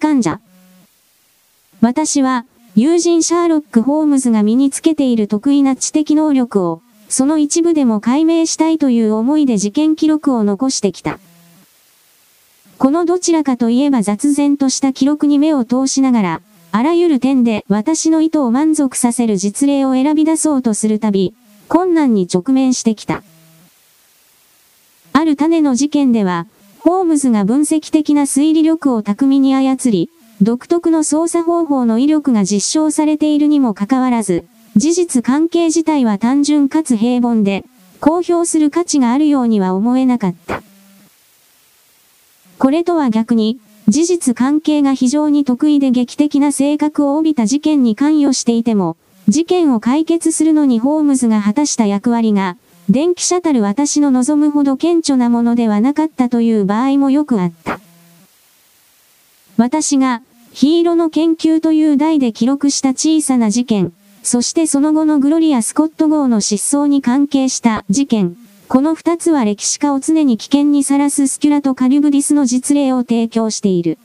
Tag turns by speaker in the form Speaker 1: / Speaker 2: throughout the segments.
Speaker 1: 患者。私は、友人シャーロック・ホームズが身につけている得意な知的能力を、その一部でも解明したいという思いで事件記録を残してきた。このどちらかといえば雑然とした記録に目を通しながら、あらゆる点で私の意図を満足させる実例を選び出そうとするたび、困難に直面してきた。ある種の事件では、ホームズが分析的な推理力を巧みに操り、独特の操作方法の威力が実証されているにもかかわらず、事実関係自体は単純かつ平凡で、公表する価値があるようには思えなかった。これとは逆に、事実関係が非常に得意で劇的な性格を帯びた事件に関与していても、事件を解決するのにホームズが果たした役割が、電気車たる私の望むほど顕著なものではなかったという場合もよくあった。私が、ヒーローの研究という題で記録した小さな事件、そしてその後のグロリア・スコット号の失踪に関係した事件、この二つは歴史家を常に危険にさらすスキュラとカリュブディスの実例を提供している。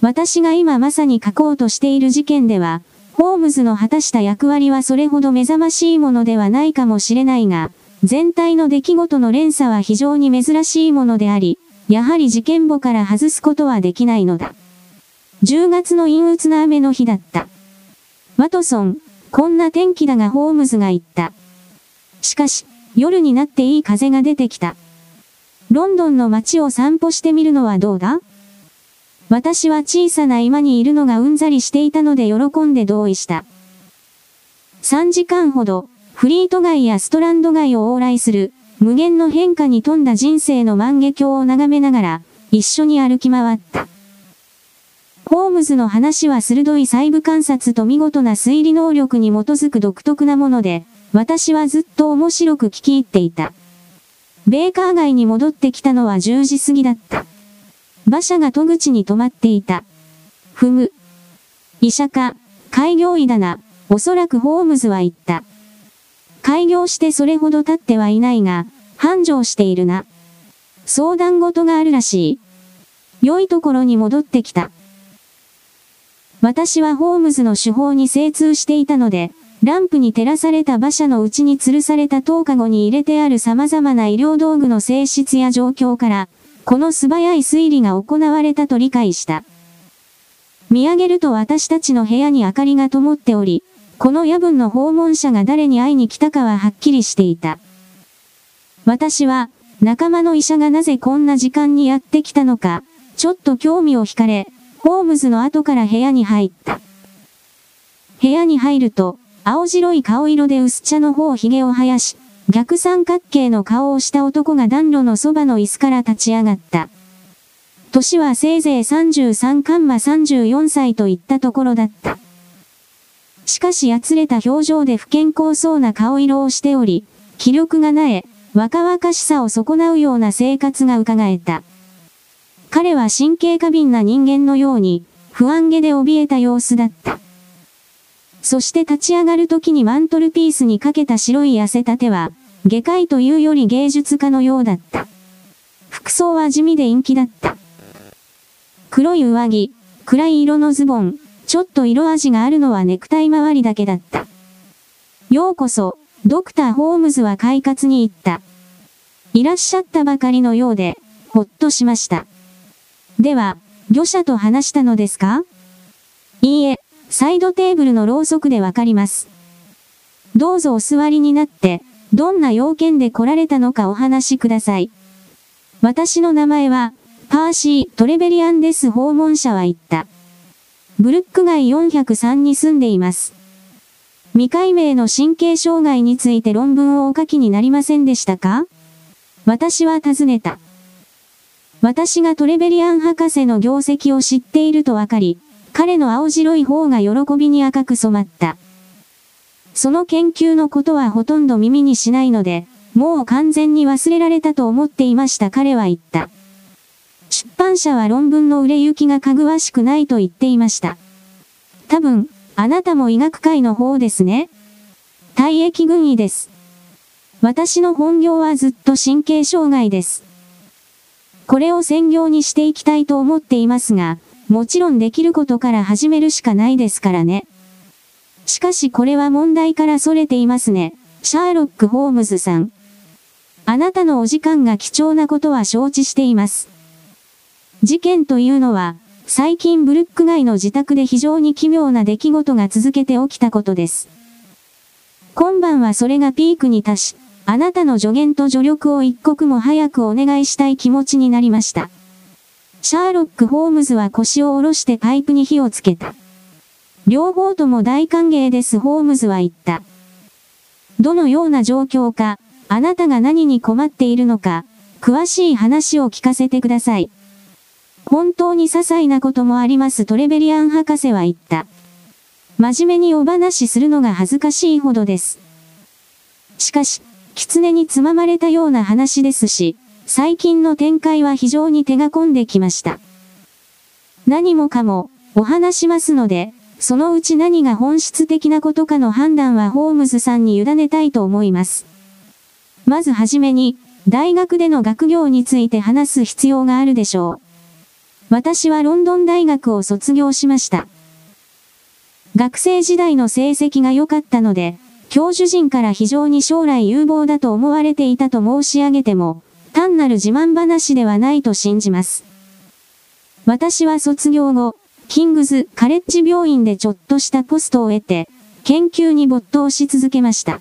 Speaker 1: 私が今まさに書こうとしている事件では、ホームズの果たした役割はそれほど目覚ましいものではないかもしれないが、全体の出来事の連鎖は非常に珍しいものであり、やはり事件簿から外すことはできないのだ。10月の陰鬱な雨の日だった。ワトソン、こんな天気だがホームズが言った。しかし、夜になっていい風が出てきた。ロンドンの街を散歩してみるのはどうだ？私は小さな居間にいるのがうんざりしていたので喜んで同意した。3時間ほど、フリート街やストランド街を往来する、無限の変化に富んだ人生の万華鏡を眺めながら、一緒に歩き回った。ホームズの話は鋭い細部観察と見事な推理能力に基づく独特なもので、私はずっと面白く聞き入っていた。ベーカー街に戻ってきたのは10時過ぎだった。馬車が戸口に止まっていた。ふむ。医者か、開業医だな、おそらくホームズは言った。開業してそれほど経ってはいないが、繁盛しているな。相談事があるらしい。良いところに戻ってきた。私はホームズの手法に精通していたので、ランプに照らされた馬車のうちに吊るされた灯籠に入れてある様々な医療道具の性質や状況から、この素早い推理が行われたと理解した。見上げると私たちの部屋に明かりが灯っており、この夜分の訪問者が誰に会いに来たかははっきりしていた。私は、仲間の医者がなぜこんな時間にやってきたのか、ちょっと興味を惹かれ、ホームズの後から部屋に入った。部屋に入ると、青白い顔色で薄茶の方髭を生やし、逆三角形の顔をした男が暖炉のそばの椅子から立ち上がった。年はせいぜい33カンマ34歳といったところだった。しかしやつれた表情で不健康そうな顔色をしており、気力がなえ、若々しさを損なうような生活が伺えた。彼は神経過敏な人間のように、不安げで怯えた様子だった。そして立ち上がる時にマントルピースにかけた白い痩せた手は、外科医というより芸術家のようだった。服装は地味で陰気だった。黒い上着、暗い色のズボン、ちょっと色味があるのはネクタイ周りだけだった。ようこそ、ドクター・ホームズは快活に行った。いらっしゃったばかりのようで、ほっとしました。では、魚者と話したのですか？いいえ、サイドテーブルのろうそくでわかります。どうぞお座りになって、どんな要件で来られたのかお話しください。私の名前は、パーシー・トレベリアンです。訪問者は言った。ブルック街403に住んでいます。未解明の神経障害について論文をお書きになりませんでしたか？私は尋ねた。私がトレベリアン博士の業績を知っているとわかり、彼の青白い方が喜びに赤く染まった。その研究のことはほとんど耳にしないので、もう完全に忘れられたと思っていました彼は言った。出版社は論文の売れ行きがかぐわしくないと言っていました。多分、あなたも医学界の方ですね。体液軍医です。私の本業はずっと神経障害です。これを専業にしていきたいと思っていますが、もちろんできることから始めるしかないですからね。しかしこれは問題から逸れていますね。シャーロック・ホームズさん。あなたのお時間が貴重なことは承知しています。事件というのは、最近ブルック街の自宅で非常に奇妙な出来事が続けて起きたことです。今晩はそれがピークに達し、あなたの助言と助力を一刻も早くお願いしたい気持ちになりました。シャーロック・ホームズは腰を下ろしてパイプに火をつけた。両方とも大歓迎です、ホームズは言った。どのような状況か、あなたが何に困っているのか、詳しい話を聞かせてください。本当に些細なこともありますトレベリアン博士は言った。真面目にお話しするのが恥ずかしいほどです。しかし、狐につままれたような話ですし、最近の展開は非常に手が込んできました。何もかも、お話しますので、そのうち何が本質的なことかの判断はホームズさんに委ねたいと思います。まずはじめに、大学での学業について話す必要があるでしょう。私はロンドン大学を卒業しました。学生時代の成績が良かったので、教授陣から非常に将来有望だと思われていたと申し上げても、単なる自慢話ではないと信じます。私は卒業後、キングズ・カレッジ病院でちょっとしたポストを得て、研究に没頭し続けました。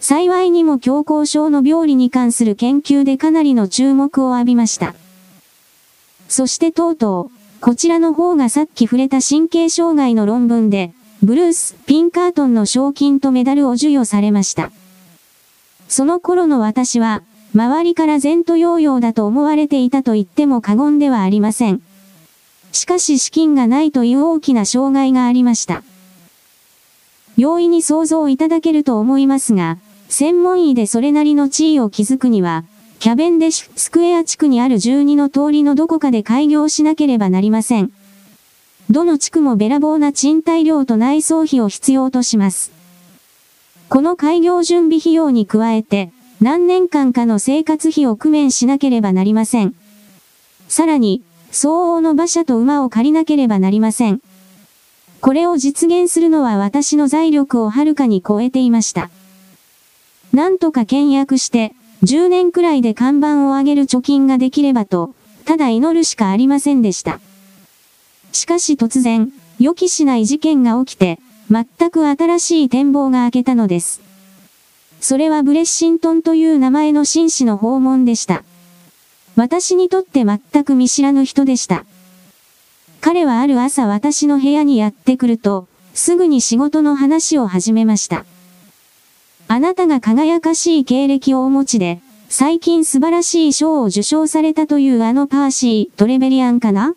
Speaker 1: 幸いにも強行症の病理に関する研究でかなりの注目を浴びました。そしてとうとう、こちらの方がさっき触れた神経障害の論文で、ブルース・ピンカートンの賞金とメダルを授与されました。その頃の私は、周りから前途洋々だと思われていたと言っても過言ではありません。しかし資金がないという大きな障害がありました。容易に想像いただけると思いますが、専門医でそれなりの地位を築くには、キャベンデシュスクエア地区にある12の通りのどこかで開業しなければなりません。どの地区もべらぼうな賃貸料と内装費を必要とします。この開業準備費用に加えて、何年間かの生活費を工面しなければなりません。さらに、相応の馬車と馬を借りなければなりません。これを実現するのは私の財力をはるかに超えていました。なんとか倹約して、10年くらいで看板を上げる貯金ができればと、ただ祈るしかありませんでした。しかし突然、予期しない事件が起きて、全く新しい展望が開けたのです。それはブレッシントンという名前の紳士の訪問でした。私にとって全く見知らぬ人でした。彼はある朝私の部屋にやってくると、すぐに仕事の話を始めました。あなたが輝かしい経歴をお持ちで、最近素晴らしい賞を受賞されたというあのパーシー・トレベリアンかな？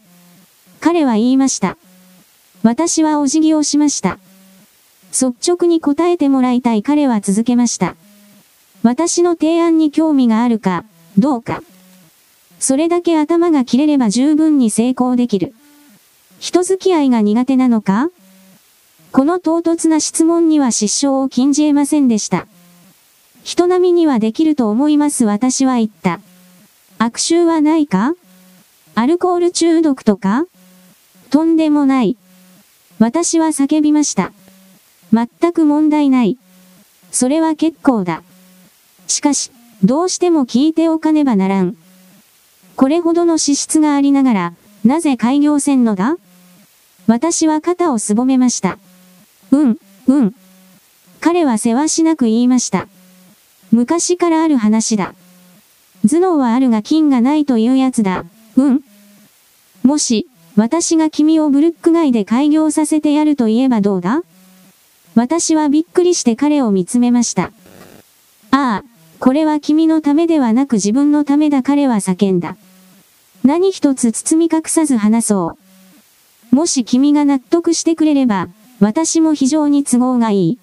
Speaker 1: 彼は言いました。私はお辞儀をしました。率直に答えてもらいたい彼は続けました。私の提案に興味があるか、どうか。それだけ頭が切れれば十分に成功できる。人付き合いが苦手なのか？この唐突な質問には失笑を禁じ得ませんでした。人並みにはできると思います私は言った。悪臭はないか？アルコール中毒とか？とんでもない。私は叫びました。全く問題ない。それは結構だ。しかし、どうしても聞いておかねばならん。これほどの資質がありながら、なぜ開業せんのだ？私は肩をすぼめました。うん、うん。彼は世話しなく言いました。昔からある話だ。頭脳はあるが金がないというやつだ。うん。もし、私が君をブルック街で開業させてやると言えばどうだ？私はびっくりして彼を見つめました。ああ、これは君のためではなく自分のためだ彼は叫んだ。何一つ包み隠さず話そう。もし君が納得してくれれば、私も非常に都合がいい。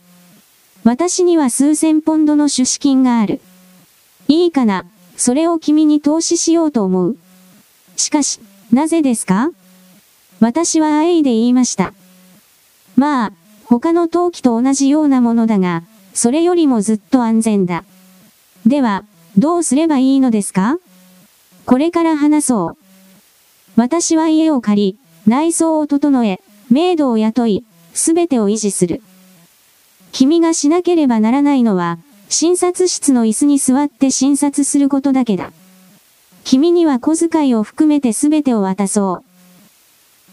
Speaker 1: 私には数千ポンドの出資金がある。いいかな、それを君に投資しようと思う。しかし、なぜですか？私はあえいで言いました。まあ、他の陶器と同じようなものだが、それよりもずっと安全だ。では、どうすればいいのですか？これから話そう。私は家を借り、内装を整え、メイドを雇い、すべてを維持する。君がしなければならないのは、診察室の椅子に座って診察することだけだ。君には小遣いを含めてすべてを渡そう。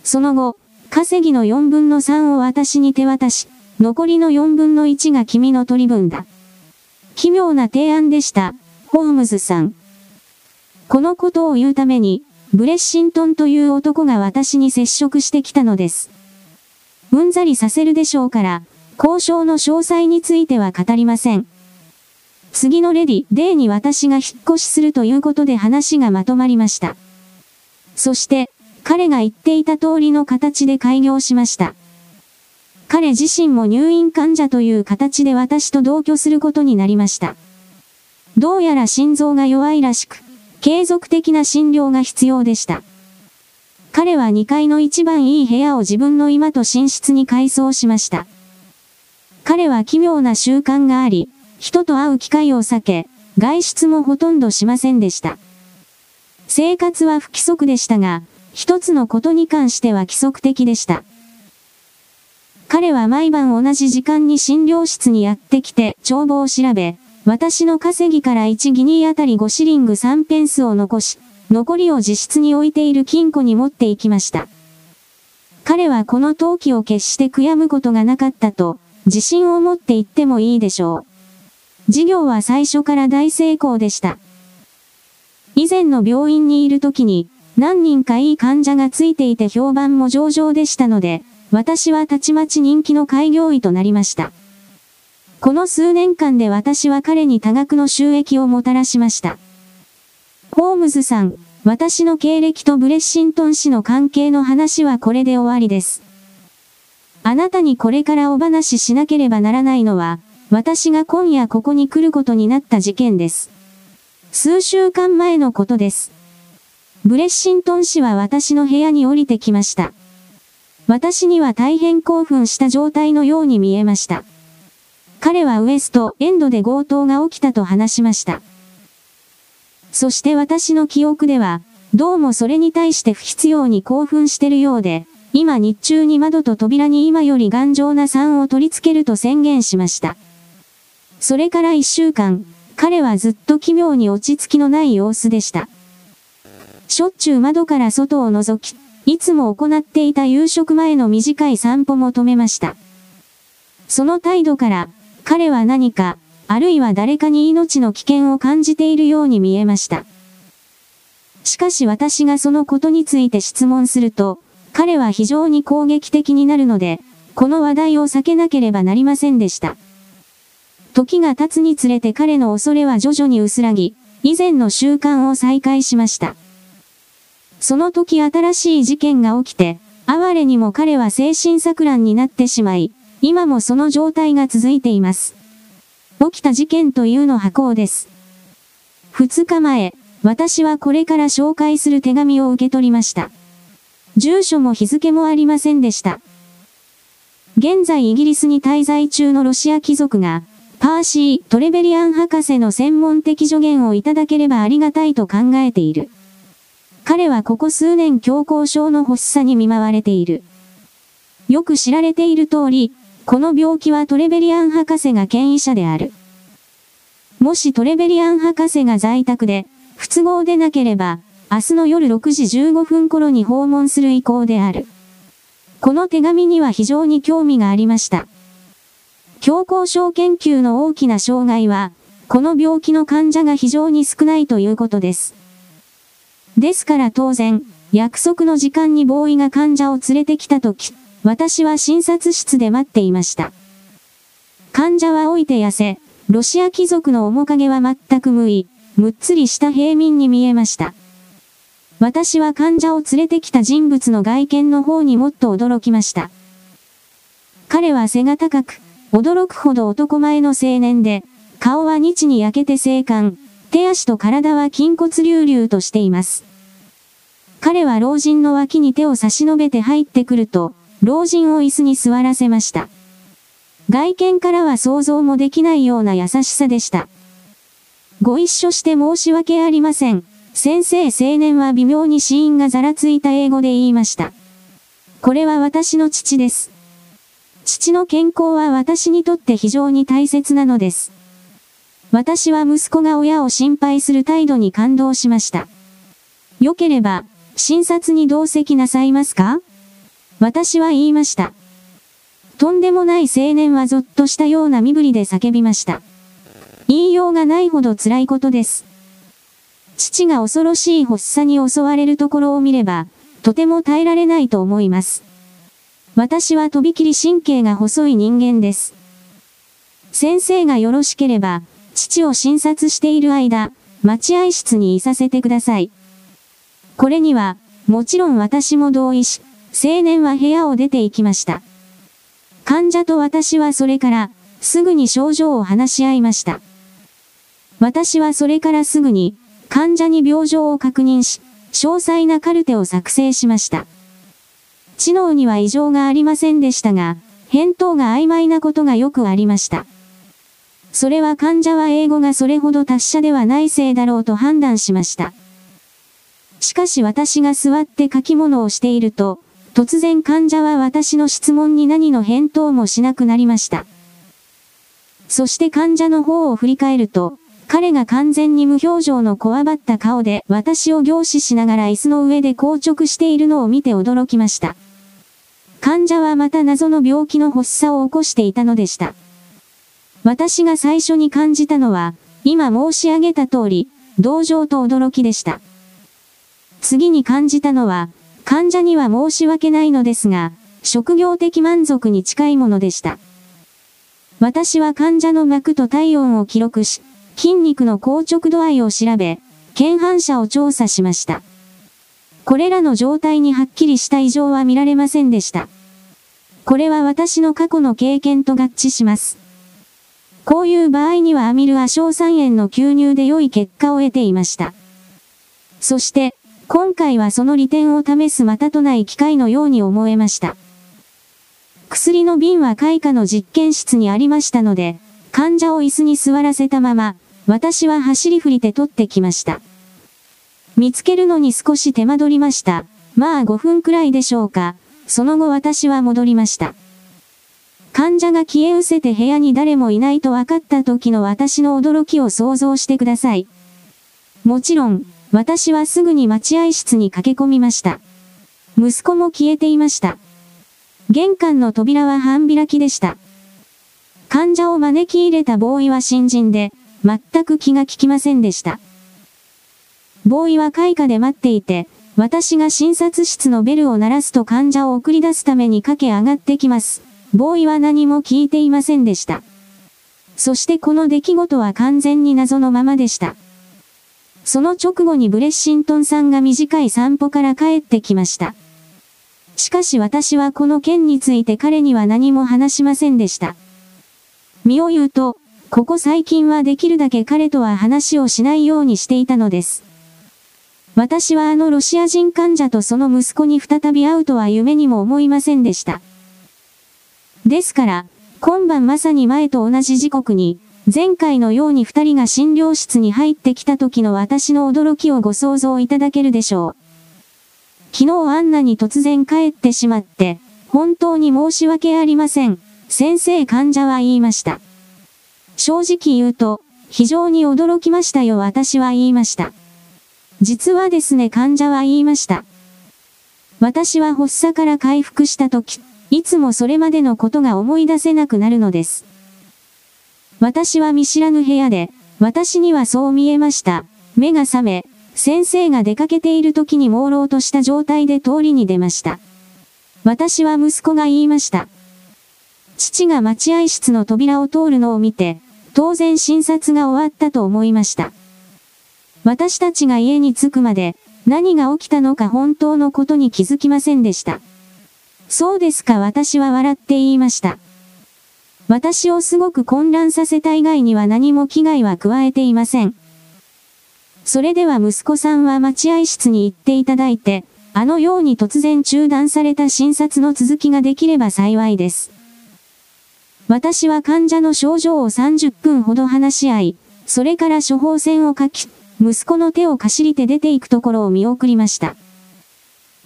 Speaker 1: その後、稼ぎの4分の3を私に手渡し、残りの4分の1が君の取り分だ。奇妙な提案でした、ホームズさん。このことを言うために、ブレッシントンという男が私に接触してきたのです。うんざりさせるでしょうから、交渉の詳細については語りません。次の Lady Day に私が引っ越しするということで話がまとまりました。そして、彼が言っていた通りの形で開業しました。彼自身も入院患者という形で私と同居することになりました。どうやら心臓が弱いらしく、継続的な診療が必要でした。彼は2階の一番いい部屋を自分の居間と寝室に改装しました。彼は奇妙な習慣があり、人と会う機会を避け、外出もほとんどしませんでした。生活は不規則でしたが、一つのことに関しては規則的でした。彼は毎晩同じ時間に診療室にやってきて帳簿を調べ、私の稼ぎから1ギニーあたり5シリング3ペンスを残し、残りを自室に置いている金庫に持っていきました。彼はこの陶器を決して悔やむことがなかったと、自信を持って言ってもいいでしょう。事業は最初から大成功でした。以前の病院にいる時に、何人かいい患者がついていて評判も上々でしたので、私はたちまち人気の開業医となりました。この数年間で私は彼に多額の収益をもたらしました。ホームズさん、私の経歴とブレッシントン氏の関係の話はこれで終わりです。あなたにこれからお話ししなければならないのは、私が今夜ここに来ることになった事件です。数週間前のことです。ブレッシントン氏は私の部屋に降りてきました。私には大変興奮した状態のように見えました。彼はウエストエンドで強盗が起きたと話しました。そして私の記憶では、どうもそれに対して不必要に興奮してるようで、今日中に窓と扉に今より頑丈な酸を取り付けると宣言しました。それから一週間、彼はずっと奇妙に落ち着きのない様子でした。しょっちゅう窓から外を覗き、いつも行っていた夕食前の短い散歩も止めました。その態度から、彼は何か、あるいは誰かに命の危険を感じているように見えました。しかし私がそのことについて質問すると、彼は非常に攻撃的になるので、この話題を避けなければなりませんでした。時が経つにつれて彼の恐れは徐々に薄らぎ、以前の習慣を再開しました。その時新しい事件が起きて、哀れにも彼は精神錯乱になってしまい、今もその状態が続いています。起きた事件というのはこうです。二日前、私はこれから紹介する手紙を受け取りました。住所も日付もありませんでした。現在イギリスに滞在中のロシア貴族が、パーシー・トレベリアン博士の専門的助言をいただければありがたいと考えている。彼はここ数年強行症の発作に見舞われている。よく知られている通り、この病気はトレベリアン博士が権威者である。もしトレベリアン博士が在宅で、不都合でなければ、明日の夜6時15分頃に訪問する意向である。この手紙には非常に興味がありました。強行症研究の大きな障害は、この病気の患者が非常に少ないということです。ですから当然、約束の時間にボーイが患者を連れてきたとき、私は診察室で待っていました。患者は老いて痩せ、ロシア貴族の面影は全く無い、むっつりした平民に見えました。私は患者を連れてきた人物の外見の方にもっと驚きました。彼は背が高く、驚くほど男前の青年で、顔は日に焼けて静観、手足と体は筋骨隆々としています。彼は老人の脇に手を差し伸べて入ってくると、老人を椅子に座らせました。外見からは想像もできないような優しさでした。ご一緒して申し訳ありません。先生青年は微妙に死因がざらついた英語で言いました。これは私の父です。父の健康は私にとって非常に大切なのです。私は息子が親を心配する態度に感動しました。よければ、診察に同席なさいますか？私は言いました。とんでもない青年はぞっとしたような身振りで叫びました。言いようがないほど辛いことです。父が恐ろしい発作に襲われるところを見れば、とても耐えられないと思います。私はとびきり神経が細い人間です。先生がよろしければ、父を診察している間、待合室にいさせてください。これには、もちろん私も同意し、青年は部屋を出て行きました。患者と私はそれから、すぐに症状を話し合いました。私はそれからすぐに、患者に病状を確認し、詳細なカルテを作成しました。知能には異常がありませんでしたが、返答が曖昧なことがよくありました。それは患者は英語がそれほど達者ではないせいだろうと判断しました。しかし私が座って書き物をしていると、突然患者は私の質問に何の返答もしなくなりました。そして患者の方を振り返ると、彼が完全に無表情のこわばった顔で私を凝視しながら椅子の上で硬直しているのを見て驚きました。患者はまた謎の病気の発作を起こしていたのでした。私が最初に感じたのは、今申し上げた通り、同情と驚きでした。次に感じたのは、患者には申し訳ないのですが、職業的満足に近いものでした。私は患者の脈と体温を記録し、筋肉の硬直度合いを調べ、検反射を調査しました。これらの状態にはっきりした異常は見られませんでした。これは私の過去の経験と合致します。こういう場合にはアミル亜硝酸塩の吸入で良い結果を得ていました。そして、今回はその利点を試すまたとない機会のように思えました。薬の瓶は開花の実験室にありましたので、患者を椅子に座らせたまま、私は走り振りて取ってきました。見つけるのに少し手間取りました。まあ5分くらいでしょうか。その後私は戻りました。患者が消え失せて部屋に誰もいないと分かった時の私の驚きを想像してください。もちろん、私はすぐに待合室に駆け込みました。息子も消えていました。玄関の扉は半開きでした。患者を招き入れたボーイは新人で、全く気が利きませんでした。ボーイは開花で待っていて、私が診察室のベルを鳴らすと患者を送り出すために駆け上がってきます。ボーイは何も聞いていませんでした。そしてこの出来事は完全に謎のままでした。その直後にブレッシントンさんが短い散歩から帰ってきました。しかし私はこの件について彼には何も話しませんでした。身を言うと、ここ最近はできるだけ彼とは話をしないようにしていたのです。私はあのロシア人患者とその息子に再び会うとは夢にも思いませんでした。ですから、今晩まさに前と同じ時刻に、前回のように二人が診療室に入ってきた時の私の驚きをご想像いただけるでしょう。昨日アンナに突然帰ってしまって、本当に申し訳ありません。先生患者は言いました。正直言うと、非常に驚きましたよ私は言いました。実はですね患者は言いました。私は発作から回復した時、いつもそれまでのことが思い出せなくなるのです。私は見知らぬ部屋で、私にはそう見えました。目が覚め、先生が出かけている時に朦朧とした状態で通りに出ました。私は息子が言いました。父が待合室の扉を通るのを見て、当然診察が終わったと思いました。私たちが家に着くまで、何が起きたのか本当のことに気づきませんでした。そうですか私は笑って言いました。私をすごく混乱させた以外には何も危害は加えていません。それでは息子さんは待合室に行っていただいて、あのように突然中断された診察の続きができれば幸いです。私は患者の症状を30分ほど話し合い、それから処方箋を書き、息子の手を貸しりて出て行くところを見送りました。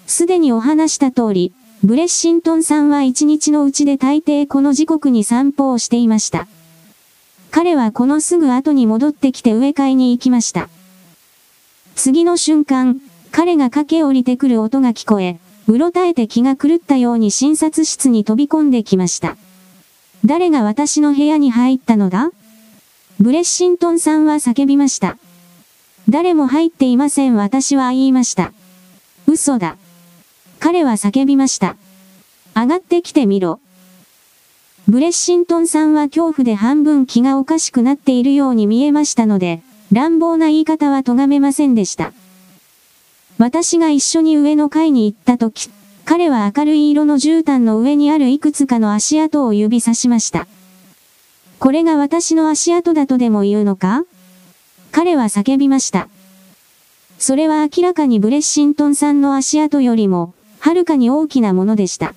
Speaker 1: すでにお話した通り、ブレッシントンさんは一日のうちで大抵この時刻に散歩をしていました。彼はこのすぐ後に戻ってきて植え替えに行きました。次の瞬間、彼が駆け降りてくる音が聞こえ、うろたえて気が狂ったように診察室に飛び込んできました。誰が私の部屋に入ったのだ？ブレッシントンさんは叫びました。誰も入っていません私は言いました。嘘だ。彼は叫びました。上がってきてみろ。ブレッシントンさんは恐怖で半分気がおかしくなっているように見えましたので、乱暴な言い方は咎めませんでした。私が一緒に上の階に行った時、彼は明るい色の絨毯の上にあるいくつかの足跡を指さしました。これが私の足跡だとでも言うのか？彼は叫びました。それは明らかにブレッシントンさんの足跡よりも、はるかに大きなものでした。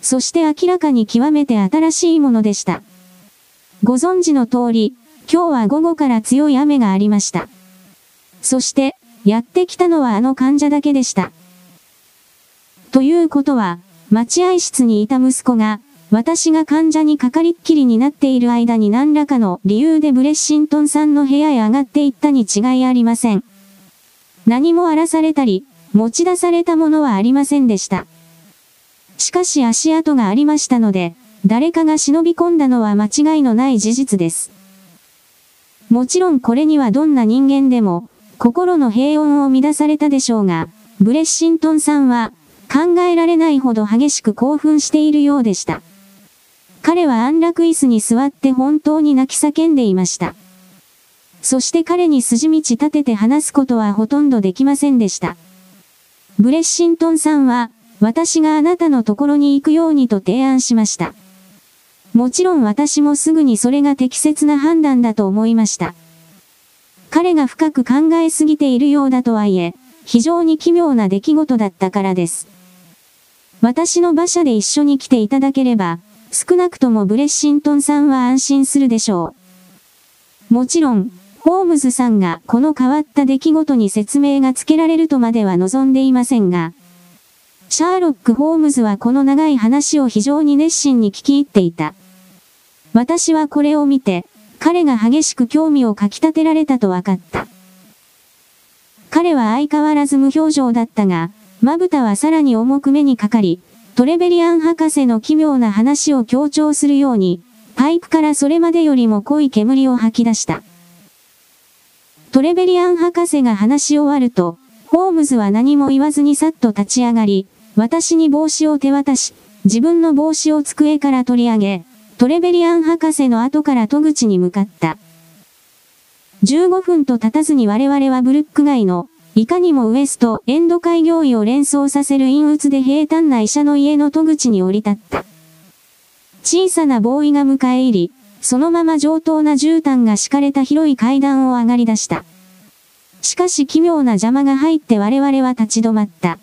Speaker 1: そして明らかに極めて新しいものでした。ご存知の通り、今日は午後から強い雨がありました。そして、やってきたのはあの患者だけでした。ということは、待合室にいた息子が、私が患者にかかりっきりになっている間に何らかの理由でブレッシントンさんの部屋へ上がっていったに違いありません。何も荒らされたり、持ち出されたものはありませんでした。しかし足跡がありましたので、誰かが忍び込んだのは間違いのない事実です。もちろんこれにはどんな人間でも、心の平穏を乱されたでしょうが、ブレッシントンさんは、考えられないほど激しく興奮しているようでした。彼は安楽椅子に座って本当に泣き叫んでいました。そして彼に筋道立てて話すことはほとんどできませんでした。ブレッシントンさんは、私があなたのところに行くようにと提案しました。もちろん私もすぐにそれが適切な判断だと思いました。彼が深く考えすぎているようだとはいえ、非常に奇妙な出来事だったからです。私の馬車で一緒に来ていただければ、少なくともブレッシントンさんは安心するでしょう。もちろん、ホームズさんがこの変わった出来事に説明がつけられるとまでは望んでいませんが、シャーロック・ホームズはこの長い話を非常に熱心に聞き入っていた。私はこれを見て、彼が激しく興味をかき立てられたと分かった。彼は相変わらず無表情だったが、まぶたはさらに重く目にかかり、トレベリアン博士の奇妙な話を強調するように、パイプからそれまでよりも濃い煙を吐き出した。トレベリアン博士が話し終わると、ホームズは何も言わずにさっと立ち上がり、私に帽子を手渡し、自分の帽子を机から取り上げ、トレベリアン博士の後から戸口に向かった。15分と経たずに我々はブルック街の、いかにもウエストエンド開業医を連想させる陰鬱で平坦な医者の家の戸口に降り立った。小さなボーイが迎え入り、そのまま上等な絨毯が敷かれた広い階段を上がり出した。しかし奇妙な邪魔が入って我々は立ち止まった。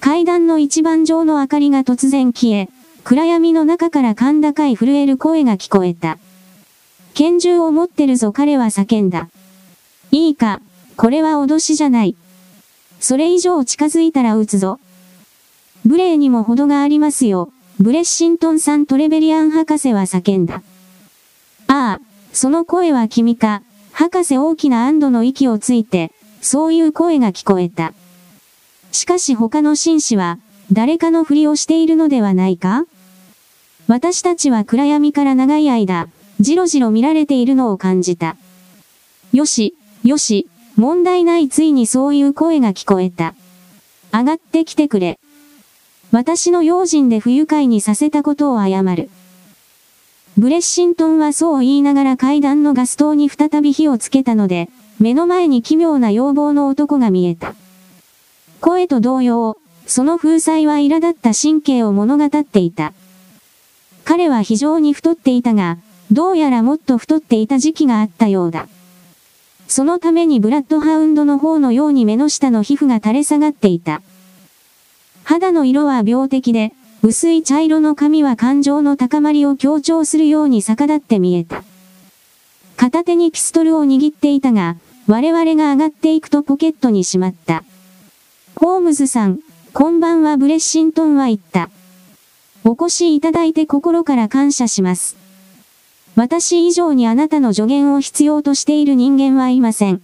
Speaker 1: 階段の一番上の明かりが突然消え、暗闇の中から甲高い震える声が聞こえた。拳銃を持ってるぞ彼は叫んだ。いいか、これは脅しじゃない。それ以上近づいたら撃つぞ。無礼にも程がありますよ。ブレッシントンさんトレベリアン博士は叫んだ。ああ、その声は君か。博士大きな安堵の息をついて、そういう声が聞こえた。しかし他の紳士は、誰かのふりをしているのではないか？私たちは暗闇から長い間、じろじろ見られているのを感じた。よし、よし、問題ないついにそういう声が聞こえた。上がってきてくれ。私の用心で不愉快にさせたことを謝る。ブレッシントンはそう言いながら階段のガス灯に再び火をつけたので、目の前に奇妙な要望の男が見えた。声と同様、その風采は苛立った神経を物語っていた。彼は非常に太っていたが、どうやらもっと太っていた時期があったようだ。そのためにブラッドハウンドの方のように目の下の皮膚が垂れ下がっていた。肌の色は病的で、薄い茶色の髪は感情の高まりを強調するように逆立って見えた。片手にピストルを握っていたが、我々が上がっていくとポケットにしまった。ホームズさん、こんばんはブレッシントンは言った。お越しいただいて心から感謝します。私以上にあなたの助言を必要としている人間はいません。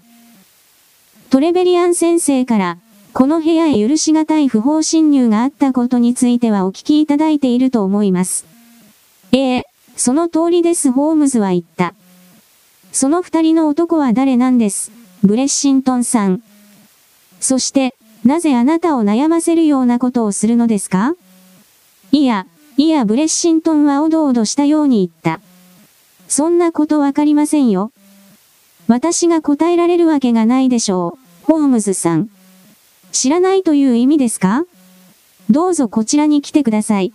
Speaker 1: トレベリアン先生から、この部屋へ許しがたい不法侵入があったことについてはお聞きいただいていると思います。ええ、その通りですホームズは言った。その二人の男は誰なんです？ブレッシントンさん。そして、なぜあなたを悩ませるようなことをするのですか？いや、いやブレッシントンはおどおどしたように言った。そんなことわかりませんよ。私が答えられるわけがないでしょう。ホームズさん。知らないという意味ですか？どうぞこちらに来てください。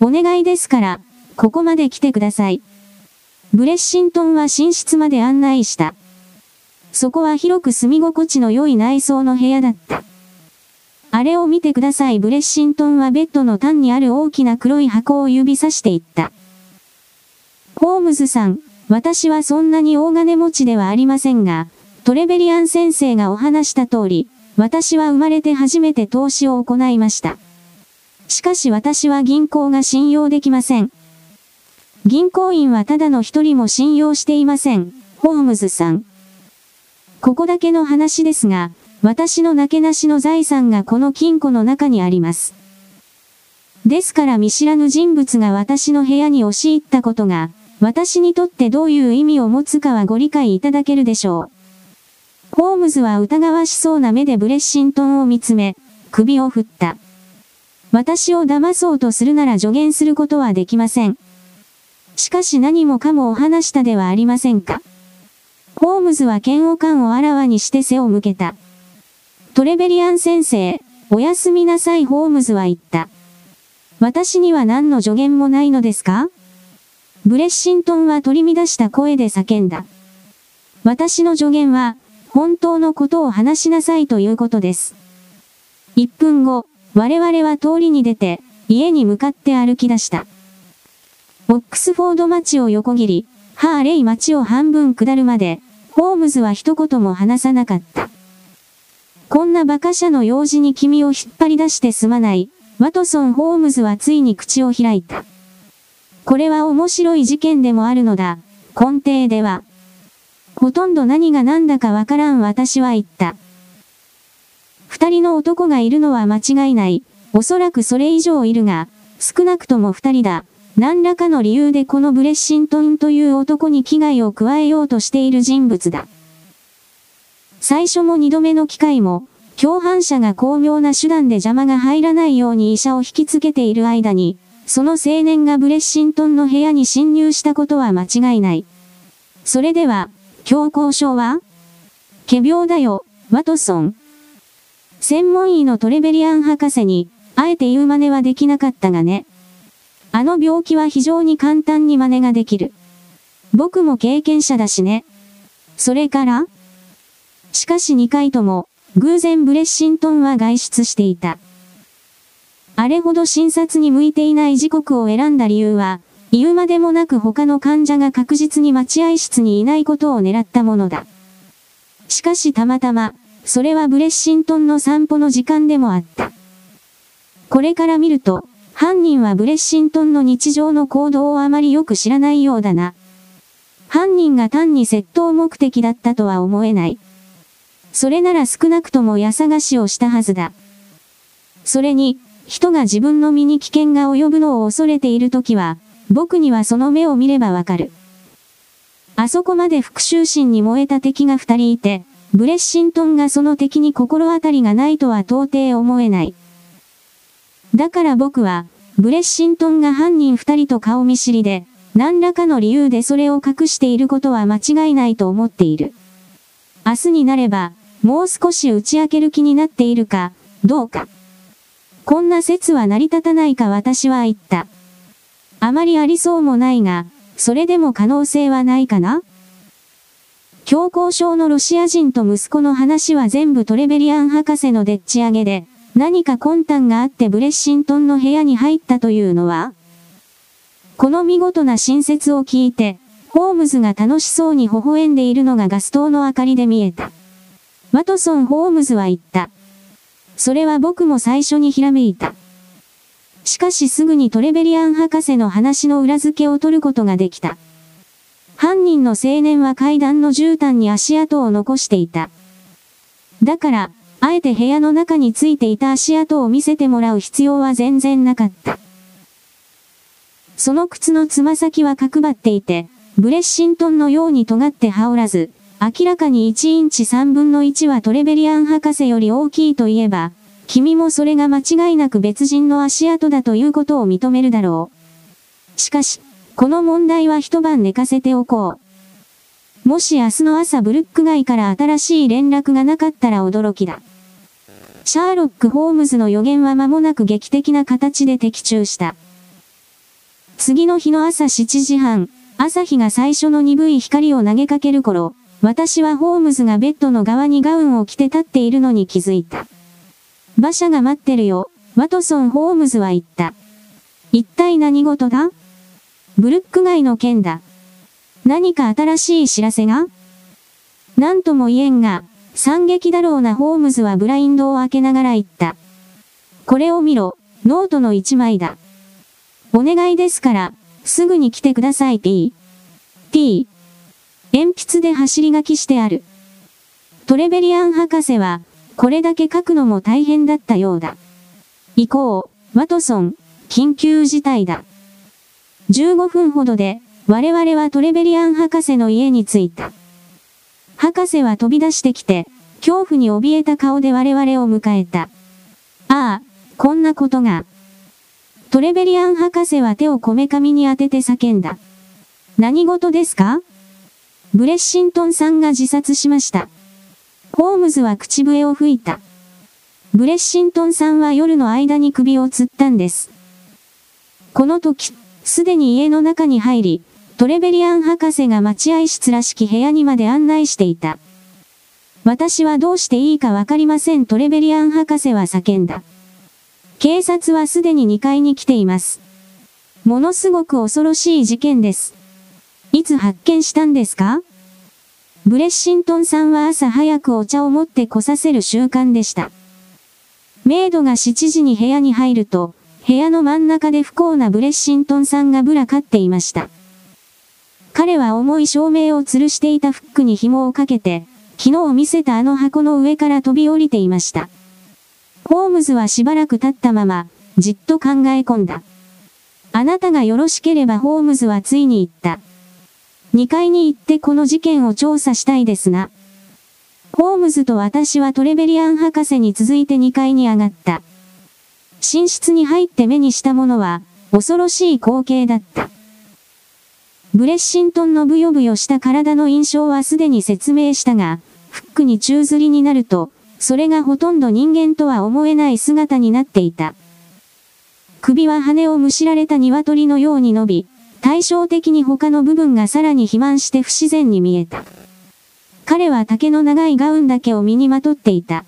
Speaker 1: お願いですから、ここまで来てください。ブレッシントンは寝室まで案内した。そこは広く住み心地の良い内装の部屋だった。あれを見てください。ブレッシントンはベッドの端にある大きな黒い箱を指さしていった。ホームズさん、私はそんなに大金持ちではありませんが、トレベリアン先生がお話した通り、私は生まれて初めて投資を行いました。しかし私は銀行が信用できません。銀行員はただの一人も信用していません。ホームズさん。ここだけの話ですが、私のなけなしの財産がこの金庫の中にあります。ですから見知らぬ人物が私の部屋に押し入ったことが、私にとってどういう意味を持つかはご理解いただけるでしょう。ホームズは疑わしそうな目でブレッシントンを見つめ、首を振った。私を騙そうとするなら助言することはできません。しかし何もかもお話したではありませんか。ホームズは嫌悪感をあらわにして背を向けた。トレベリアン先生、おやすみなさいホームズは言った。私には何の助言もないのですかブレッシントンは取り乱した声で叫んだ。私の助言は、本当のことを話しなさいということです。1分後、我々は通りに出て、家に向かって歩き出した。オックスフォード町を横切り、ハーレイ町を半分下るまで、ホームズは一言も話さなかった。こんな馬鹿者の用事に君を引っ張り出してすまない、ワトソン・ホームズはついに口を開いた。これは面白い事件でもあるのだ。根底では。ほとんど何が何だかわからん私は言った。二人の男がいるのは間違いない。おそらくそれ以上いるが、少なくとも二人だ。何らかの理由でこのブレッシントンという男に危害を加えようとしている人物だ。最初も二度目の機会も、共犯者が巧妙な手段で邪魔が入らないように医者を引きつけている間に、その青年がブレッシントンの部屋に侵入したことは間違いない。それでは、強行症は？仮病だよ、ワトソン。専門医のトレベリアン博士に、あえて言う真似はできなかったがね。あの病気は非常に簡単に真似ができる。僕も経験者だしね。それから？しかし2回とも、偶然ブレッシントンは外出していた。あれほど診察に向いていない時刻を選んだ理由は、言うまでもなく他の患者が確実に待合室にいないことを狙ったものだ。しかしたまたま、それはブレッシントンの散歩の時間でもあった。これから見ると、犯人はブレッシントンの日常の行動をあまりよく知らないようだな。犯人が単に窃盗目的だったとは思えない。それなら少なくとも家探しをしたはずだ。それに、人が自分の身に危険が及ぶのを恐れているときは、僕にはその目を見ればわかる。あそこまで復讐心に燃えた敵が二人いて、ブレッシントンがその敵に心当たりがないとは到底思えない。だから僕は、ブレッシントンが犯人二人と顔見知りで、何らかの理由でそれを隠していることは間違いないと思っている。明日になれば、もう少し打ち明ける気になっているか、どうか。こんな説は成り立たないか私は言った。あまりありそうもないが、それでも可能性はないかな？強行症のロシア人と息子の話は全部トレベリアン博士のでっち上げで、何か魂胆があってブレッシントンの部屋に入ったというのは？この見事な新説を聞いて、ホームズが楽しそうに微笑んでいるのがガス灯の明かりで見えた。ワトソン・ホームズは言った。それは僕も最初にひらめいた。しかしすぐにトレベリアン博士の話の裏付けを取ることができた。犯人の青年は階段の絨毯に足跡を残していた。だから、あえて部屋の中についていた足跡を見せてもらう必要は全然なかった。その靴のつま先は角張っていて、ブレッシントンのように尖って羽織らず、明らかに1インチ3分の1はトレベリアン博士より大きいといえば、君もそれが間違いなく別人の足跡だということを認めるだろう。しかし、この問題は一晩寝かせておこう。もし明日の朝ブルック街から新しい連絡がなかったら驚きだ。シャーロック・ホームズの予言は間もなく劇的な形で的中した。次の日の朝7時半、朝日が最初の鈍い光を投げかける頃、私はホームズがベッドの側にガウンを着て立っているのに気づいた。馬車が待ってるよ、ワトソン・ホームズは言った。一体何事だブルック街の件だ。何か新しい知らせが？何とも言えんが、惨劇だろうなホームズはブラインドを開けながら言った。これを見ろ、ノートの一枚だ。お願いですから、すぐに来てください T。T。鉛筆で走り書きしてある。トレベリアン博士は、これだけ書くのも大変だったようだ。行こう、ワトソン、緊急事態だ。15分ほどで、我々はトレベリアン博士の家に着いた。博士は飛び出してきて、恐怖に怯えた顔で我々を迎えた。ああ、こんなことが。トレベリアン博士は手をこめかみに当てて叫んだ。何事ですか？ブレッシントンさんが自殺しました。ホームズは口笛を吹いた。ブレッシントンさんは夜の間に首を吊ったんです。この時、すでに家の中に入り、トレベリアン博士が待合室らしき部屋にまで案内していた。私はどうしていいかわかりませんトレベリアン博士は叫んだ。警察はすでに2階に来ています。ものすごく恐ろしい事件です。いつ発見したんですか？ブレッシントンさんは朝早くお茶を持ってこさせる習慣でした。メイドが7時に部屋に入ると、部屋の真ん中で不幸なブレッシントンさんがぶらかっていました。彼は重い照明を吊るしていたフックに紐をかけて、昨日見せたあの箱の上から飛び降りていました。ホームズはしばらく経ったまま、じっと考え込んだ。あなたがよろしければホームズはついに言った。2階に行ってこの事件を調査したいですが。ホームズと私はトレベリアン博士に続いて2階に上がった。寝室に入って目にしたものは、恐ろしい光景だった。ブレッシントンのブヨブヨした体の印象はすでに説明したが、フックに宙吊りになると、それがほとんど人間とは思えない姿になっていた。首は羽をむしられた鶏のように伸び、対照的に他の部分がさらに肥満して不自然に見えた。彼は竹の長いガウンだけを身にまとっていた。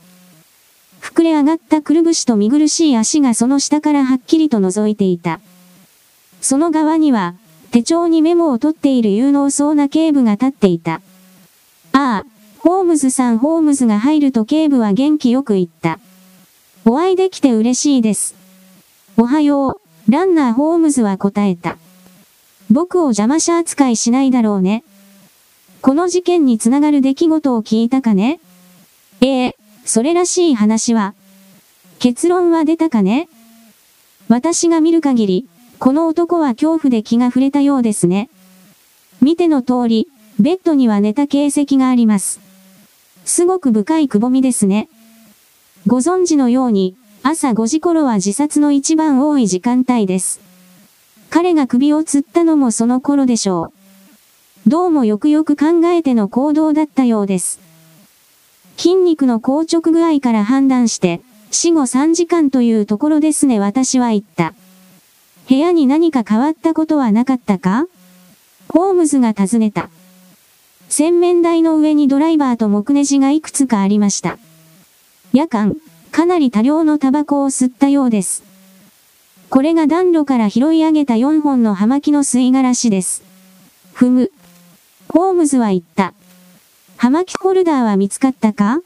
Speaker 1: 膨れ上がったくるぶしと見苦しい足がその下からはっきりと覗いていた。その側には、手帳にメモを取っている有能そうな警部が立っていた。ああ、ホームズさんホームズが入ると警部は元気よく言った。お会いできて嬉しいです。おはよう、ランナーホームズは答えた。僕を邪魔者扱いしないだろうね。この事件につながる出来事を聞いたかね？ええそれらしい話は。結論は出たかね？私が見る限り、この男は恐怖で気が触れたようですね。見ての通り、ベッドには寝た形跡があります。すごく深いくぼみですね。ご存知のように、朝5時頃は自殺の一番多い時間帯です。彼が首を吊ったのもその頃でしょう。どうもよくよく考えての行動だったようです。筋肉の硬直具合から判断して、死後3時間というところですね私は言った。部屋に何か変わったことはなかったか？ホームズが尋ねた。洗面台の上にドライバーと木ネジがいくつかありました。夜間、かなり多量のタバコを吸ったようです。これが暖炉から拾い上げた4本の葉巻の吸い殻しです。ふむ。ホームズは言った。葉巻ホルダーは見つかったか？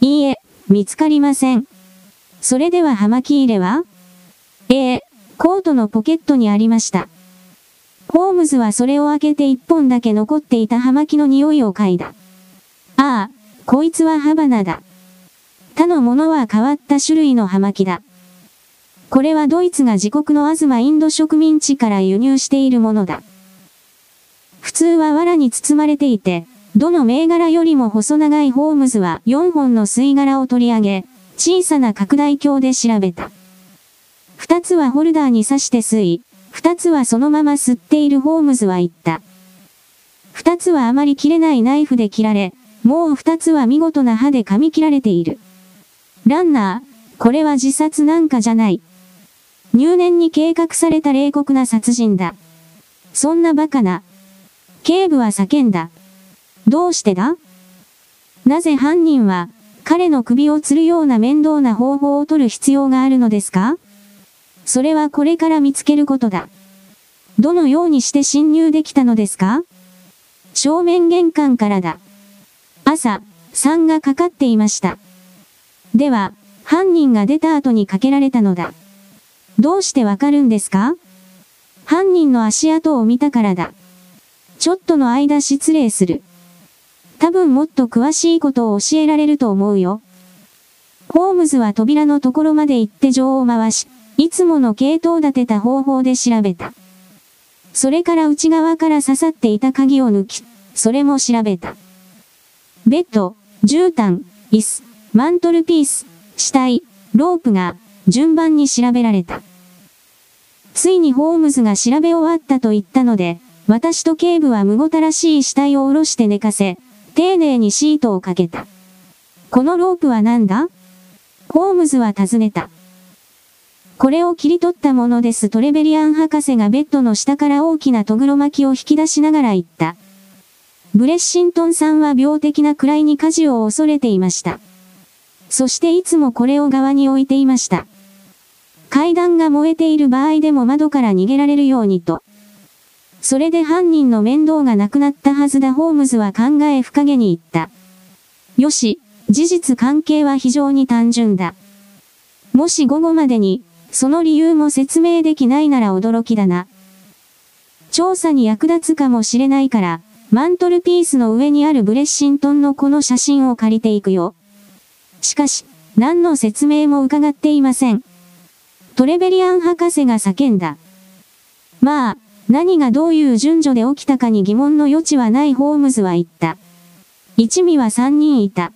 Speaker 1: いいえ、見つかりません。それでは葉巻入れは？ええ、コートのポケットにありました。ホームズはそれを開けて一本だけ残っていた葉巻の匂いを嗅いだ。ああ、こいつはハバナだ。他のものは変わった種類の葉巻だ。これはドイツが自国のアズマインド植民地から輸入しているものだ。普通は藁に包まれていて、どの銘柄よりも細長いホームズは4本の吸い殻を取り上げ、小さな拡大鏡で調べた。二つはホルダーに刺して吸い、二つはそのまま吸っているホームズは言った。二つはあまり切れないナイフで切られ、もう二つは見事な歯で噛み切られている。ランナー、これは自殺なんかじゃない。入念に計画された冷酷な殺人だ。そんな馬鹿な。警部は叫んだ。どうしてだ？なぜ犯人は、彼の首を吊るような面倒な方法を取る必要があるのですか？それはこれから見つけることだ。どのようにして侵入できたのですか？正面玄関からだ。朝、3がかかっていました。では、犯人が出た後にかけられたのだ。どうしてわかるんですか？犯人の足跡を見たからだ。ちょっとの間失礼する。多分もっと詳しいことを教えられると思うよ。ホームズは扉のところまで行って錠を回し、いつもの系統立てた方法で調べた。それから内側から刺さっていた鍵を抜き、それも調べた。ベッド、絨毯、椅子、マントルピース、死体、ロープが順番に調べられた。ついにホームズが調べ終わったと言ったので、私と警部はむごたらしい死体を下ろして寝かせ、丁寧にシートをかけた。このロープは何だ？ホームズは尋ねた。これを切り取ったものです。トレベリアン博士がベッドの下から大きなトグロ巻きを引き出しながら言った。ブレッシントンさんは病的な位に火事を恐れていました。そしていつもこれを側に置いていました。階段が燃えている場合でも窓から逃げられるようにと。それで犯人の面倒がなくなったはずだホームズは考え深げに言った。よし、事実関係は非常に単純だ。もし午後までに、その理由も説明できないなら驚きだな。調査に役立つかもしれないから、マントルピースの上にあるブレッシントンのこの写真を借りていくよ。しかし、何の説明も伺っていません。トレベリアン博士が叫んだ。まあ、何がどういう順序で起きたかに疑問の余地はないホームズは言った。一味は三人いた。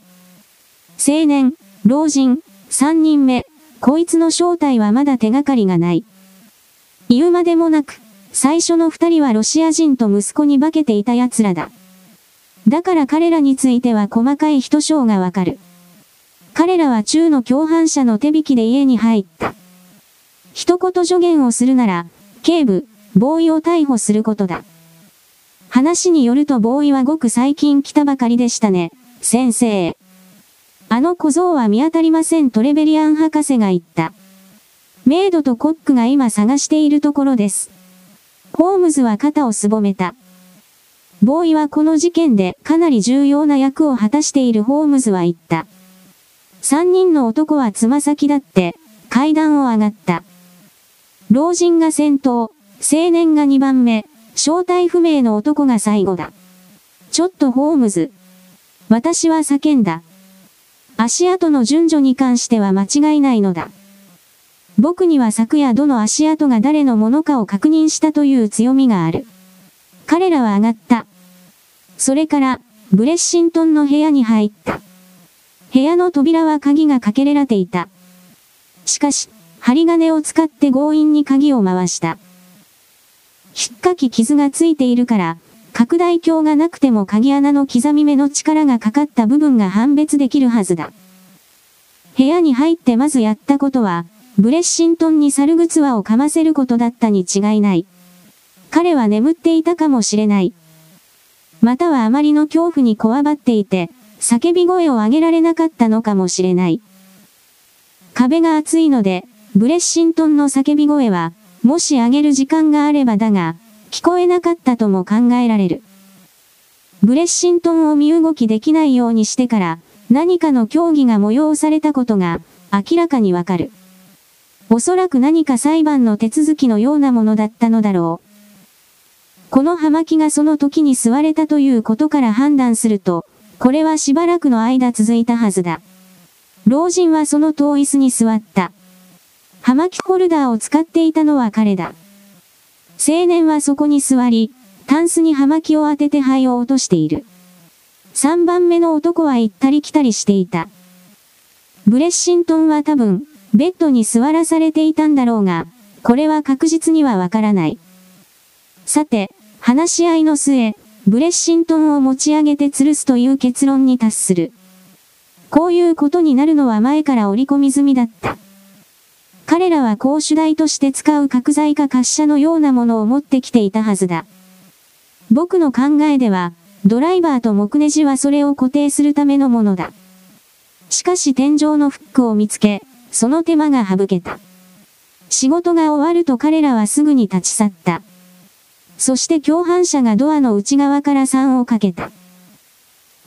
Speaker 1: 青年、老人、三人目、こいつの正体はまだ手がかりがない。言うまでもなく、最初の二人はロシア人と息子に化けていた奴らだ。だから彼らについては細かい人称がわかる。彼らは中の共犯者の手引きで家に入った。一言助言をするなら、警部、ボーイを逮捕することだ。話によるとボーイはごく最近来たばかりでしたね、先生。あの小僧は見当たりませんトレベリアン博士が言った。メイドとコックが今探しているところです。ホームズは肩をすぼめた。ボーイはこの事件でかなり重要な役を果たしているホームズは言った。三人の男はつま先だって階段を上がった。老人が先頭、青年が2番目、正体不明の男が最後だ。ちょっとホームズ。私は叫んだ。足跡の順序に関しては間違いないのだ。僕には昨夜どの足跡が誰のものかを確認したという強みがある。彼らは上がった。それから、ブレッシントンの部屋に入った。部屋の扉は鍵がかけられていた。しかし、針金を使って強引に鍵を回した。引っかき傷がついているから、拡大鏡がなくても鍵穴の刻み目の力がかかった部分が判別できるはずだ。部屋に入ってまずやったことは、ブレッシントンに猿靴輪をかませることだったに違いない。彼は眠っていたかもしれない。またはあまりの恐怖にこわばっていて、叫び声を上げられなかったのかもしれない。壁が厚いので、ブレッシントンの叫び声は、もし上げる時間があればだが、聞こえなかったとも考えられる。ブレッシントンを身動きできないようにしてから、何かの協議が催されたことが、明らかにわかる。おそらく何か裁判の手続きのようなものだったのだろう。この葉巻がその時に吸われたということから判断すると、これはしばらくの間続いたはずだ。老人はその遠椅子に座った。葉巻ホルダーを使っていたのは彼だ。青年はそこに座り、タンスに葉巻を当てて灰を落としている。三番目の男は行ったり来たりしていた。ブレッシントンは多分、ベッドに座らされていたんだろうが、これは確実にはわからない。さて、話し合いの末、ブレッシントンを持ち上げて吊るすという結論に達する。こういうことになるのは前から織り込み済みだった。彼らは公主台として使う角材か滑車のようなものを持ってきていたはずだ。僕の考えでは、ドライバーと木ネジはそれを固定するためのものだ。しかし天井のフックを見つけ、その手間が省けた。仕事が終わると彼らはすぐに立ち去った。そして共犯者がドアの内側から3をかけた。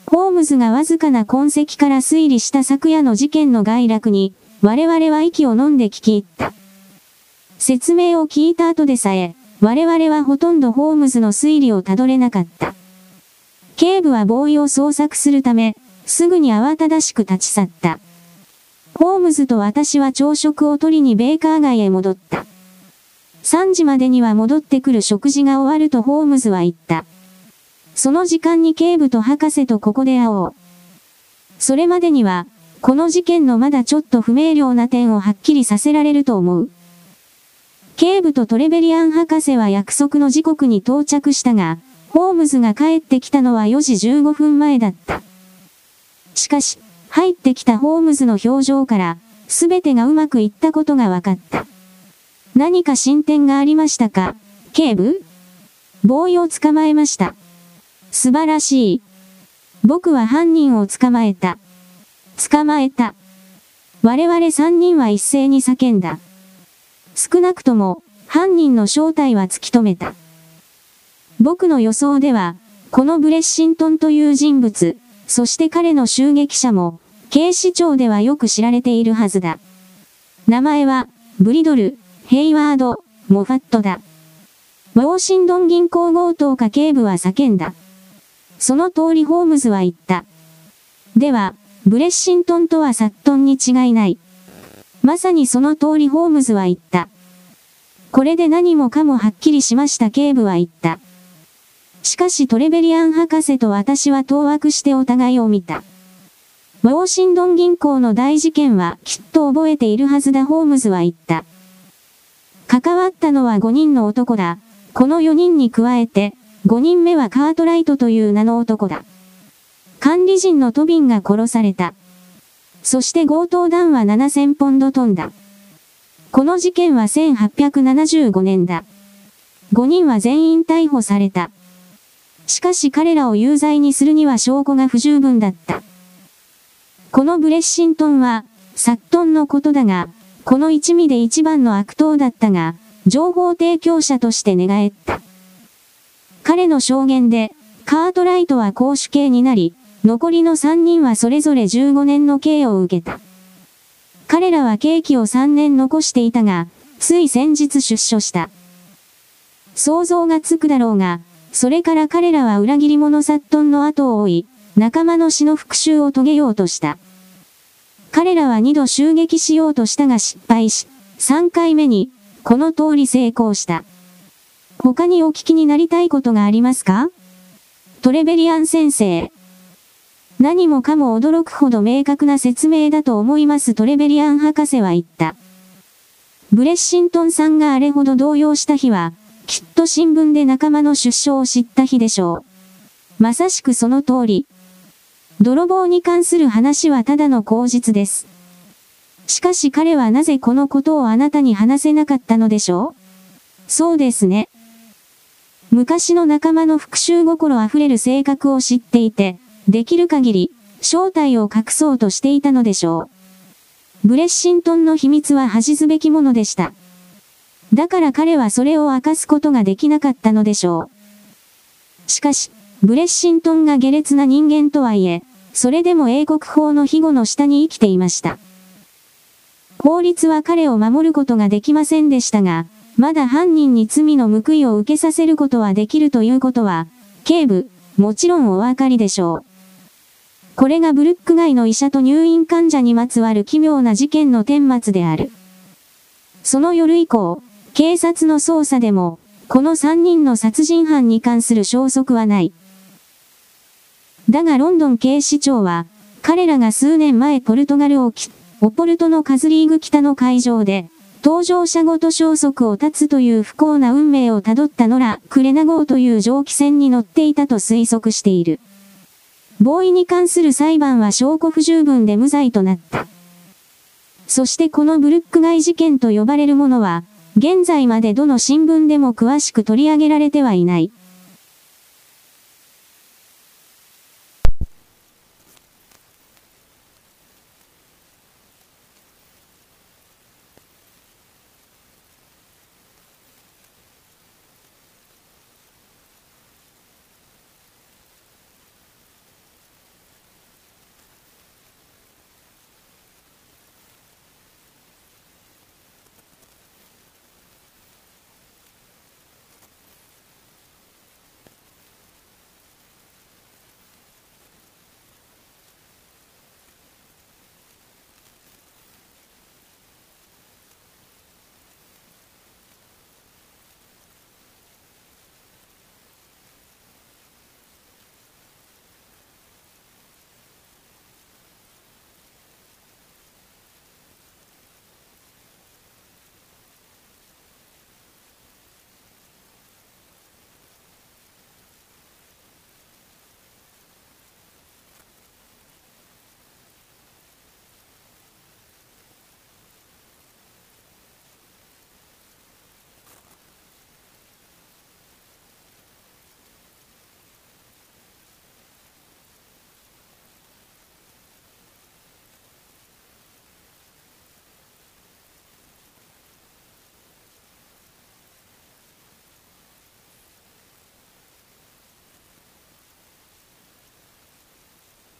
Speaker 1: ホームズがわずかな痕跡から推理した昨夜の事件の概略に、我々は息を飲んで聞き入った。説明を聞いた後でさえ、我々はほとんどホームズの推理をたどれなかった。警部はボーイを捜索するため、すぐに慌ただしく立ち去った。ホームズと私は朝食を取りにベーカー街へ戻った。3時までには戻ってくる食事が終わるとホームズは言った。その時間に警部と博士とここで会おう。それまでには、この事件のまだちょっと不明瞭な点をはっきりさせられると思う。警部とトレベリアン博士は約束の時刻に到着したが、ホームズが帰ってきたのは4時15分前だった。しかし、入ってきたホームズの表情から、すべてがうまくいったことが分かった。何か進展がありましたか？警部ボーイを捕まえました。素晴らしい。僕は犯人を捕まえた。捕まえた。我々三人は一斉に叫んだ。少なくとも、犯人の正体は突き止めた。僕の予想では、このブレッシントンという人物、そして彼の襲撃者も、警視庁ではよく知られているはずだ。名前は、ブリドル、ヘイワード、モファットだ。ウォーシンドン銀行強盗家警部は叫んだ。その通りホームズは言った。では、ブレッシントンとはサットンに違いない。まさにその通りホームズは言った。これで何もかもはっきりしました警部は言った。しかしトレベリアン博士と私は当惑してお互いを見た。ウォーシンドン銀行の大事件はきっと覚えているはずだホームズは言った。関わったのは5人の男だ。この4人に加えて、5人目はカートライトという名の男だ。管理人のトビンが殺された。そして強盗団は7000ポンド飛んだ。この事件は1875年だ。5人は全員逮捕された。しかし彼らを有罪にするには証拠が不十分だった。このブレッシントンは、サットンのことだが、この一味で一番の悪党だったが、情報提供者として寝返った。彼の証言で、カートライトは公主刑になり、残りの3人はそれぞれ15年の刑を受けた。彼らは刑期を3年残していたが、つい先日出所した。想像がつくだろうが、それから彼らは裏切り者サットンの後を追い、仲間の死の復讐を遂げようとした。彼らは2度襲撃しようとしたが失敗し、3回目に、この通り成功した。他にお聞きになりたいことがありますか？トレベリアン先生。何もかも驚くほど明確な説明だと思いますトレベリアン博士は言った。ブレッシントンさんがあれほど動揺した日は、きっと新聞で仲間の出所を知った日でしょう。まさしくその通り。泥棒に関する話はただの口実です。しかし彼はなぜこのことをあなたに話せなかったのでしょう？そうですね。昔の仲間の復讐心あふれる性格を知っていて、できる限り、正体を隠そうとしていたのでしょう。ブレッシントンの秘密は恥ずべきものでした。だから彼はそれを明かすことができなかったのでしょう。しかし、ブレッシントンが下劣な人間とはいえ、それでも英国法の庇護の下に生きていました。法律は彼を守ることができませんでしたが、まだ犯人に罪の報いを受けさせることはできるということは、警部、もちろんお分かりでしょう。これがブルック街の医者と入院患者にまつわる奇妙な事件の顛末である。その夜以降、警察の捜査でも、この3人の殺人犯に関する消息はない。だがロンドン警視庁は、彼らが数年前ポルトガル沖、オポルトのカズリーグ北の海上で、搭乗者ごと消息を絶つという不幸な運命をたどったノラ・クレナ号という蒸気船に乗っていたと推測している。合意に関する裁判は証拠不十分で無罪となった。そしてこのブルック街事件と呼ばれるものは、現在までどの新聞でも詳しく取り上げられてはいない。